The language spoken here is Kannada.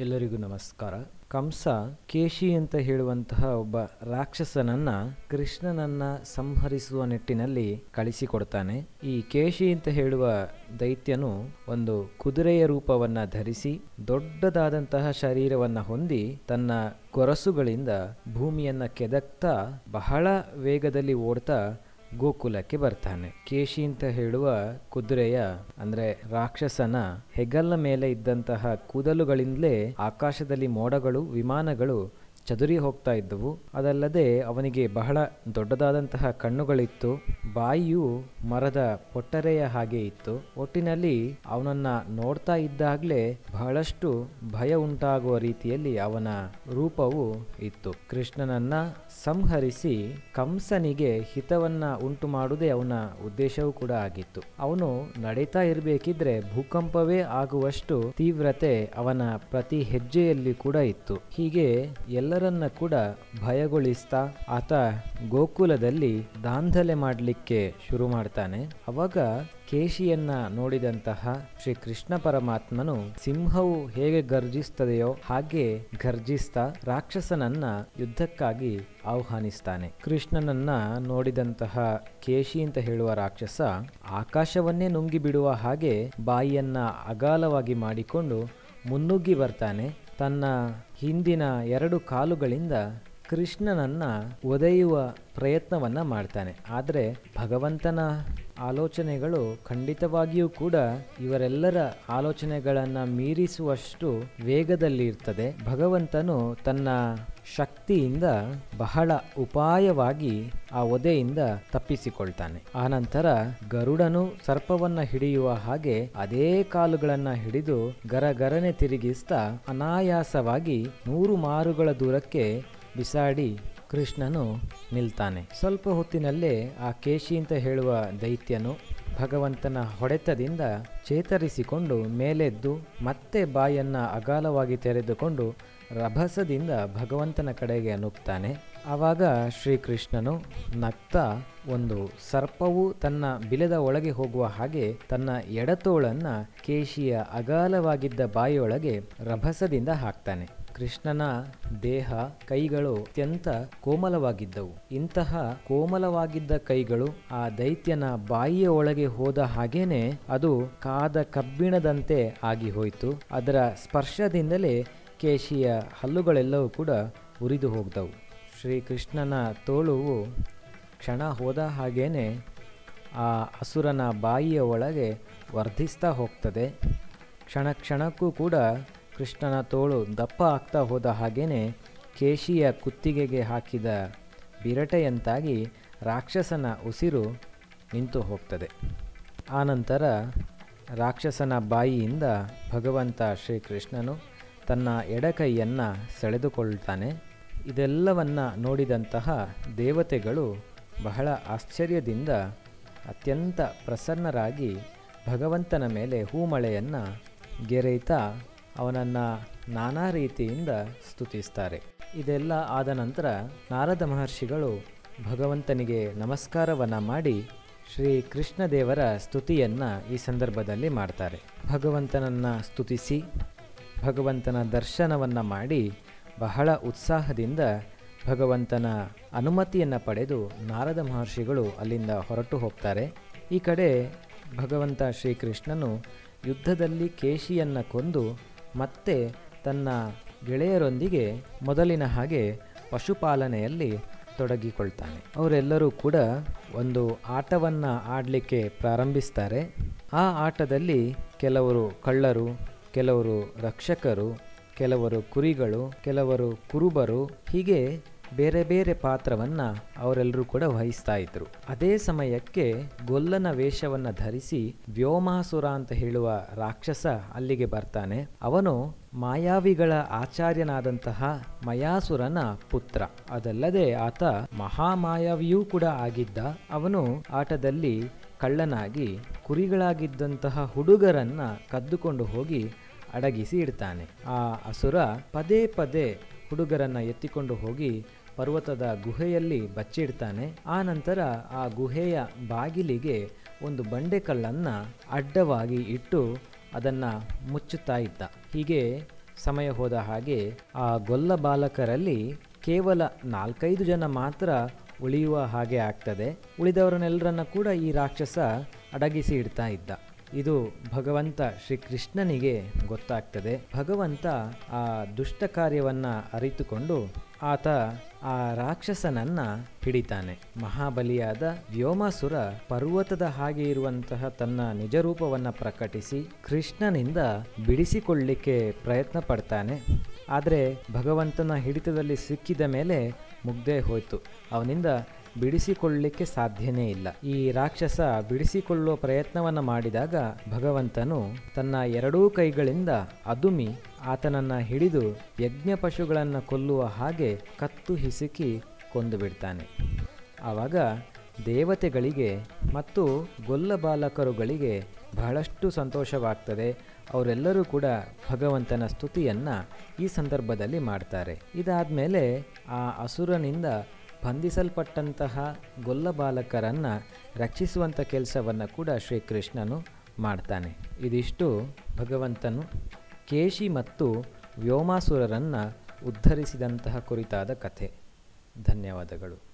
ಎಲ್ಲರಿಗೂ ನಮಸ್ಕಾರ. ಕಂಸ ಕೇಶಿ ಅಂತ ಹೇಳುವಂತಹ ಒಬ್ಬ ರಾಕ್ಷಸನನ್ನ ಕೃಷ್ಣನನ್ನ ಸಂಹರಿಸುವ ನಿಟ್ಟಿನಲ್ಲಿ ಕಳಿಸಿಕೊಡ್ತಾನೆ. ಈ ಕೇಶಿ ಅಂತ ಹೇಳುವ ದೈತ್ಯನು ಒಂದು ಕುದುರೆಯ ರೂಪವನ್ನ ಧರಿಸಿ ದೊಡ್ಡದಾದಂತಹ ಶರೀರವನ್ನ ಹೊಂದಿ ತನ್ನ ಕೊರಸುಗಳಿಂದ ಭೂಮಿಯನ್ನ ಕೆದಕ್ತಾ ಬಹಳ ವೇಗದಲ್ಲಿ ಓಡ್ತಾ ಗೋಕುಲಕ್ಕೆ ಬರ್ತಾನೆ. ಕೇಶಿ ಅಂತ ಹೇಳುವ ಕುದುರೆಯ, ಅಂದ್ರೆ ರಾಕ್ಷಸನ ಹೆಗಲ ಮೇಲೆ ಇದ್ದಂತಹ ಕೂದಲುಗಳಿಂದಲೇ ಆಕಾಶದಲ್ಲಿ ಮೋಡಗಳು, ವಿಮಾನಗಳು ಚದುರಿ ಹೋಗ್ತಾ ಇದ್ದವು. ಅದಲ್ಲದೆ ಅವನಿಗೆ ಬಹಳ ದೊಡ್ಡದಾದಂತಹ ಕಣ್ಣುಗಳಿತ್ತು. ಬಾಯಿಯು ಮರದ ಪೊಟ್ಟರೆಯ ಹಾಗೆ ಇತ್ತು. ಒಟ್ಟಿನಲ್ಲಿ ಅವನನ್ನ ನೋಡ್ತಾ ಇದ್ದಾಗಲೇ ಬಹಳಷ್ಟು ಭಯ ಉಂಟಾಗುವ ರೀತಿಯಲ್ಲಿ ಅವನ ರೂಪವು ಇತ್ತು. ಕೃಷ್ಣನನ್ನ ಸಂಹರಿಸಿ ಕಂಸನಿಗೆ ಹಿತವನ್ನ ಉಂಟು ಮಾಡುವುದೇ ಅವನ ಉದ್ದೇಶವೂ ಕೂಡ ಆಗಿತ್ತು. ಅವನು ನಡೀತಾ ಇರಬೇಕಿದ್ರೆ ಭೂಕಂಪವೇ ಆಗುವಷ್ಟು ತೀವ್ರತೆ ಅವನ ಪ್ರತಿ ಹೆಜ್ಜೆಯಲ್ಲಿ ಕೂಡ ಇತ್ತು. ಹೀಗೆ ಎಲ್ಲರನ್ನ ಕೂಡ ಭಯಗೊಳಿಸ್ತಾ ಆತ ಗೋಕುಲದಲ್ಲಿ ದಾಂಧಲೆ ಮಾಡಲಿಕ್ಕೆ ಶುರು ಮಾಡ್ತಾನೆ. ಅವಾಗ ಕೇಶಿಯನ್ನ ನೋಡಿದಂತಹ ಶ್ರೀ ಕೃಷ್ಣ ಪರಮಾತ್ಮನು ಸಿಂಹವು ಹೇಗೆ ಗರ್ಜಿಸ್ತದೆಯೋ ಹಾಗೆ ಗರ್ಜಿಸ್ತಾ ರಾಕ್ಷಸನನ್ನ ಯುದ್ಧಕ್ಕಾಗಿ ಆಹ್ವಾನಿಸ್ತಾನೆ. ಕೃಷ್ಣನನ್ನ ನೋಡಿದಂತಹ ಕೇಶಿ ಅಂತ ಹೇಳುವ ರಾಕ್ಷಸ ಆಕಾಶವನ್ನೇ ನುಂಗಿ ಬಿಡುವ ಹಾಗೆ ಬಾಯಿಯನ್ನ ಅಗಾಲವಾಗಿ ಮಾಡಿಕೊಂಡು ಮುನ್ನುಗ್ಗಿ ಬರ್ತಾನೆ. ತನ್ನ ಹಿಂದಿನ ಎರಡು ಕಾಲುಗಳಿಂದ ಕೃಷ್ಣನನ್ನ ಒದೆಯುವ ಪ್ರಯತ್ನವನ್ನು ಮಾಡ್ತಾನೆ. ಆದರೆ ಭಗವಂತನ ಆಲೋಚನೆಗಳು ಖಂಡಿತವಾಗಿಯೂ ಕೂಡ ಇವರೆಲ್ಲರ ಆಲೋಚನೆಗಳನ್ನು ಮೀರಿಸುವಷ್ಟು ವೇಗದಲ್ಲಿ ಇರ್ತದೆ ಭಗವಂತನು ತನ್ನ ಶಕ್ತಿಯಿಂದ ಬಹಳ ಉಪಾಯವಾಗಿ ಆ ಒದೆಯಿಂದ ತಪ್ಪಿಸಿಕೊಳ್ತಾನೆ. ಆನಂತರ ಗರುಡನು ಸರ್ಪವನ್ನ ಹಿಡಿಯುವ ಹಾಗೆ ಅದೇ ಕಾಲುಗಳನ್ನ ಹಿಡಿದು ಗರಗರನೆ ತಿರುಗಿಸ್ತಾ ಅನಾಯಾಸವಾಗಿ ನೂರು ಮಾರುಗಳ ದೂರಕ್ಕೆ ಬಿಸಾಡಿ ಕೃಷ್ಣನು ನಿಲ್ತಾನೆ. ಸ್ವಲ್ಪ ಹೊತ್ತಿನಲ್ಲೇ ಆ ಕೇಶಿ ಅಂತ ಹೇಳುವ ದೈತ್ಯನು ಭಗವಂತನ ಹೊಡೆತದಿಂದ ಚೇತರಿಸಿಕೊಂಡು ಮೇಲೆದ್ದು ಮತ್ತೆ ಬಾಯನ್ನ ಅಗಾಲವಾಗಿ ತೆರೆದುಕೊಂಡು ರಭಸದಿಂದ ಭಗವಂತನ ಕಡೆಗೆ ನುಗ್ತಾನೆ. ಆವಾಗ ಶ್ರೀಕೃಷ್ಣನು ನಗ್ತಾ ಒಂದು ಸರ್ಪವು ತನ್ನ ಬಿಲದ ಒಳಗೆ ಹೋಗುವ ಹಾಗೆ ತನ್ನ ಎಡತೋಳನ್ನು ಕೇಶಿಯ ಅಗಾಲವಾಗಿದ್ದ ಬಾಯಿಯೊಳಗೆ ರಭಸದಿಂದ ಹಾಕ್ತಾನೆ. ಕೃಷ್ಣನ ದೇಹ ಕೈಗಳು ಅತ್ಯಂತ ಕೋಮಲವಾಗಿದ್ದವು. ಇಂತಹ ಕೋಮಲವಾಗಿದ್ದ ಕೈಗಳು ಆ ದೈತ್ಯನ ಬಾಯಿಯ ಒಳಗೆ ಹೋದ ಹಾಗೇನೆ ಅದು ಕಾದ ಕಬ್ಬಿಣದಂತೆ ಆಗಿ ಹೋಯಿತು ಅದರ ಸ್ಪರ್ಶದಿಂದಲೇ ಕೇಶಿಯ ಹಲ್ಲುಗಳೆಲ್ಲವೂ ಕೂಡ ಉರಿದು ಹೋಗ್ದವು. ಶ್ರೀಕೃಷ್ಣನ ತೋಳುವು ಕ್ಷಣ ಹೋದ ಹಾಗೇನೆ ಆ ಅಸುರನ ಬಾಯಿಯ ಒಳಗೆ ವರ್ಧಿಸ್ತಾ ಹೋಗ್ತದೆ. ಕ್ಷಣ ಕ್ಷಣಕ್ಕೂ ಕೂಡ ಕೃಷ್ಣನ ತೋಳು ದಪ್ಪ ಆಗ್ತಾ ಹೋದ ಹಾಗೇನೆ ಕೇಶಿಯ ಕುತ್ತಿಗೆಗೆ ಹಾಕಿದ ಬಿರಟೆಯಂತಾಗಿ ರಾಕ್ಷಸನ ಉಸಿರು ನಿಂತು ಹೋಗ್ತದೆ. ಆನಂತರ ರಾಕ್ಷಸನ ಬಾಯಿಯಿಂದ ಭಗವಂತ ಶ್ರೀಕೃಷ್ಣನು ತನ್ನ ಎಡಕೈಯನ್ನು ಸೆಳೆದುಕೊಳ್ತಾನೆ. ಇದೆಲ್ಲವನ್ನು ನೋಡಿದಂತಹ ದೇವತೆಗಳು ಬಹಳ ಆಶ್ಚರ್ಯದಿಂದ ಅತ್ಯಂತ ಪ್ರಸನ್ನರಾಗಿ ಭಗವಂತನ ಮೇಲೆ ಹೂಮಳೆಯನ್ನು ಗೆರೆಯುತ್ತಾ ಅವನನ್ನು ನಾನಾ ರೀತಿಯಿಂದ ಸ್ತುತಿಸ್ತಾರೆ. ಇದೆಲ್ಲ ಆದ ನಂತರ ನಾರದ ಮಹರ್ಷಿಗಳು ಭಗವಂತನಿಗೆ ನಮಸ್ಕಾರವನ್ನು ಮಾಡಿ ಶ್ರೀ ಕೃಷ್ಣದೇವರ ಸ್ತುತಿಯನ್ನು ಈ ಸಂದರ್ಭದಲ್ಲಿ ಮಾಡ್ತಾರೆ. ಭಗವಂತನನ್ನು ಸ್ತುತಿಸಿ, ಭಗವಂತನ ದರ್ಶನವನ್ನು ಮಾಡಿ ಬಹಳ ಉತ್ಸಾಹದಿಂದ ಭಗವಂತನ ಅನುಮತಿಯನ್ನು ಪಡೆದು ನಾರದ ಮಹರ್ಷಿಗಳು ಅಲ್ಲಿಂದ ಹೊರಟು ಹೋಗ್ತಾರೆ. ಈ ಕಡೆ ಭಗವಂತ ಶ್ರೀಕೃಷ್ಣನು ಯುದ್ಧದಲ್ಲಿ ಕೇಶಿಯನ್ನು ಕೊಂದು ಮತ್ತೆ ತನ್ನ ಗೆಳೆಯರೊಂದಿಗೆ ಮೊದಲಿನ ಹಾಗೆ ಪಶುಪಾಲನೆಯಲ್ಲಿ ತೊಡಗಿಕೊಳ್ತಾನೆ. ಅವರೆಲ್ಲರೂ ಕೂಡ ಒಂದು ಆಟವನ್ನು ಆಡಲಿಕ್ಕೆ ಪ್ರಾರಂಭಿಸ್ತಾರೆ. ಆ ಆಟದಲ್ಲಿ ಕೆಲವರು ಕಳ್ಳರು, ಕೆಲವರು ರಕ್ಷಕರು, ಕೆಲವರು ಕುರಿಗಳು, ಕೆಲವರು ಕುರುಬರು, ಹೀಗೆ ಬೇರೆ ಬೇರೆ ಪಾತ್ರವನ್ನು ಅವರೆಲ್ಲರೂ ಕೂಡ ವಹಿಸ್ತಾ ಇದ್ರು. ಅದೇ ಸಮಯಕ್ಕೆ ಗೊಲ್ಲನ ವೇಷವನ್ನ ಧರಿಸಿ ವ್ಯೋಮಾಸುರ ಅಂತ ಹೇಳುವ ರಾಕ್ಷಸ ಅಲ್ಲಿಗೆ ಬರ್ತಾನೆ. ಅವನು ಮಾಯಾವಿಗಳ ಆಚಾರ್ಯನಾದಂತಹ ಮಯಾಸುರನ ಪುತ್ರ. ಅದಲ್ಲದೆ ಆತ ಮಹಾಮಾಯಾವಿಯೂ ಕೂಡ ಆಗಿದ್ದ. ಅವನು ಆಟದಲ್ಲಿ ಕಳ್ಳನಾಗಿ ಕುರಿಗಳಾಗಿದ್ದಂತಹ ಹುಡುಗರನ್ನ ಕದ್ದುಕೊಂಡು ಹೋಗಿ ಅಡಗಿಸಿ ಇಡ್ತಾನೆ. ಆ ಅಸುರ ಪದೇ ಪದೇ ಹುಡುಗರನ್ನ ಎತ್ತಿಕೊಂಡು ಹೋಗಿ ಪರ್ವತದ ಗುಹೆಯಲ್ಲಿ ಬಚ್ಚಿಡ್ತಾನೆ. ಆ ನಂತರ ಆ ಗುಹೆಯ ಬಾಗಿಲಿಗೆ ಒಂದು ಬಂಡೆಕಲ್ಲನ್ನು ಅಡ್ಡವಾಗಿ ಇಟ್ಟು ಅದನ್ನು ಮುಚ್ಚುತ್ತಾ ಇದ್ದ. ಹೀಗೆ ಸಮಯ ಹೋದ ಹಾಗೆ ಆ ಗೊಲ್ಲ ಬಾಲಕರಲ್ಲಿ ಕೇವಲ ನಾಲ್ಕೈದು ಜನ ಮಾತ್ರ ಉಳಿಯುವ ಹಾಗೆ ಆಗ್ತದೆ. ಉಳಿದವರನ್ನೆಲ್ಲರನ್ನ ಕೂಡ ಈ ರಾಕ್ಷಸ ಅಡಗಿಸಿ ಇಡ್ತಾ ಇದ್ದ. ಇದು ಭಗವಂತ ಶ್ರೀಕೃಷ್ಣನಿಗೆ ಗೊತ್ತಾಗ್ತದೆ. ಭಗವಂತ ಆ ದುಷ್ಟ ಕಾರ್ಯವನ್ನ ಅರಿತುಕೊಂಡು ಆತ ಆ ರಾಕ್ಷಸನನ್ನ ಹಿಡಿತಾನೆ. ಮಹಾಬಲಿಯಾದ ವ್ಯೋಮಾಸುರ ಪರ್ವತದ ಹಾಗೆ ಇರುವಂತಹ ತನ್ನ ನಿಜರೂಪವನ್ನ ಪ್ರಕಟಿಸಿ ಕೃಷ್ಣನಿಂದ ಬಿಡಿಸಿಕೊಳ್ಳಿಕ್ಕೆ ಪ್ರಯತ್ನ ಪಡ್ತಾನೆ. ಆದರೆ ಭಗವಂತನ ಹಿಡಿತದಲ್ಲಿ ಸಿಕ್ಕಿದ ಮೇಲೆ ಮುಗ್ದೇ ಹೋಯಿತು. ಅವನಿಂದ ಬಿಡಿಸಿಕೊಳ್ಳಲಿಕ್ಕೆ ಸಾಧ್ಯನೇ ಇಲ್ಲ. ಈ ರಾಕ್ಷಸ ಬಿಡಿಸಿಕೊಳ್ಳುವ ಪ್ರಯತ್ನವನ್ನು ಮಾಡಿದಾಗ ಭಗವಂತನು ತನ್ನ ಎರಡೂ ಕೈಗಳಿಂದ ಅದುಮಿ ಆತನನ್ನ ಹಿಡಿದು ಯಜ್ಞ ಪಶುಗಳನ್ನು ಕೊಲ್ಲುವ ಹಾಗೆ ಕತ್ತು ಹಿಸುಕಿ ಕೊಂದು ಬಿಡ್ತಾನೆ. ಆವಾಗ ದೇವತೆಗಳಿಗೆ ಮತ್ತು ಗೊಲ್ಲ ಬಾಲಕರುಗಳಿಗೆ ಬಹಳಷ್ಟು ಸಂತೋಷವಾಗ್ತದೆ. ಅವರೆಲ್ಲರೂ ಕೂಡ ಭಗವಂತನ ಸ್ತುತಿಯನ್ನು ಈ ಸಂದರ್ಭದಲ್ಲಿ ಮಾಡ್ತಾರೆ. ಇದಾದ ಮೇಲೆ ಆ ಅಸುರನಿಂದ ಬಂಧಿಸಲ್ಪಟ್ಟಂತಹ ಗೊಲ್ಲ ಬಾಲಕರನ್ನು ರಕ್ಷಿಸುವಂಥ ಕೆಲಸವನ್ನು ಕೂಡ ಶ್ರೀಕೃಷ್ಣನು ಮಾಡ್ತಾನೆ. ಇದಿಷ್ಟು ಭಗವಂತನು ಕೇಶಿ ಮತ್ತು ವ್ಯೋಮಾಸುರರನ್ನು ಉದ್ಧರಿಸಿದಂತಹ ಕುರಿತಾದ ಕಥೆ. ಧನ್ಯವಾದಗಳು.